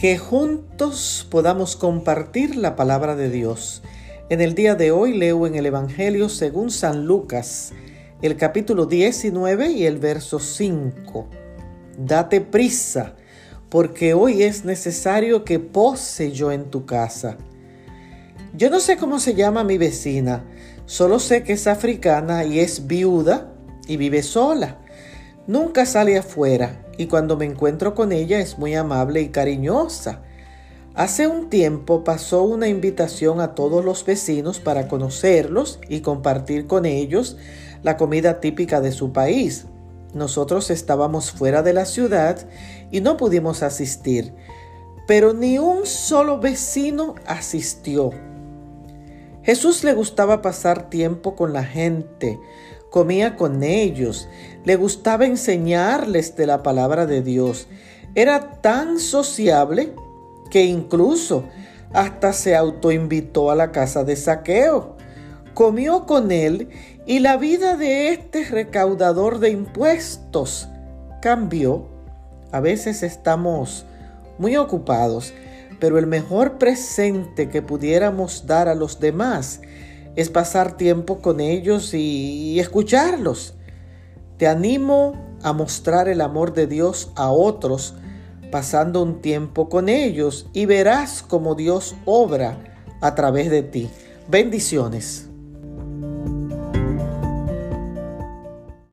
que juntos podamos compartir la palabra de Dios. En el día de hoy leo en el Evangelio según San Lucas, el capítulo 19 y el verso 5. Date prisa, porque hoy es necesario que pose yo en tu casa. Yo no sé cómo se llama mi vecina, solo sé que es africana y es viuda y vive sola. Nunca sale afuera y cuando me encuentro con ella es muy amable y cariñosa. Hace un tiempo pasó una invitación a todos los vecinos para conocerlos y compartir con ellos la comida típica de su país. Nosotros estábamos fuera de la ciudad y no pudimos asistir, pero ni un solo vecino asistió. Jesús le gustaba pasar tiempo con la gente, comía con ellos, le gustaba enseñarles de la palabra de Dios. Era tan sociable que incluso hasta se autoinvitó a la casa de saqueo. Comió con él y la vida de este recaudador de impuestos cambió. A veces estamos muy ocupados, pero el mejor presente que pudiéramos dar a los demás es pasar tiempo con ellos y, escucharlos. Te animo a mostrar el amor de Dios a otros pasando un tiempo con ellos y verás cómo Dios obra a través de ti. Bendiciones.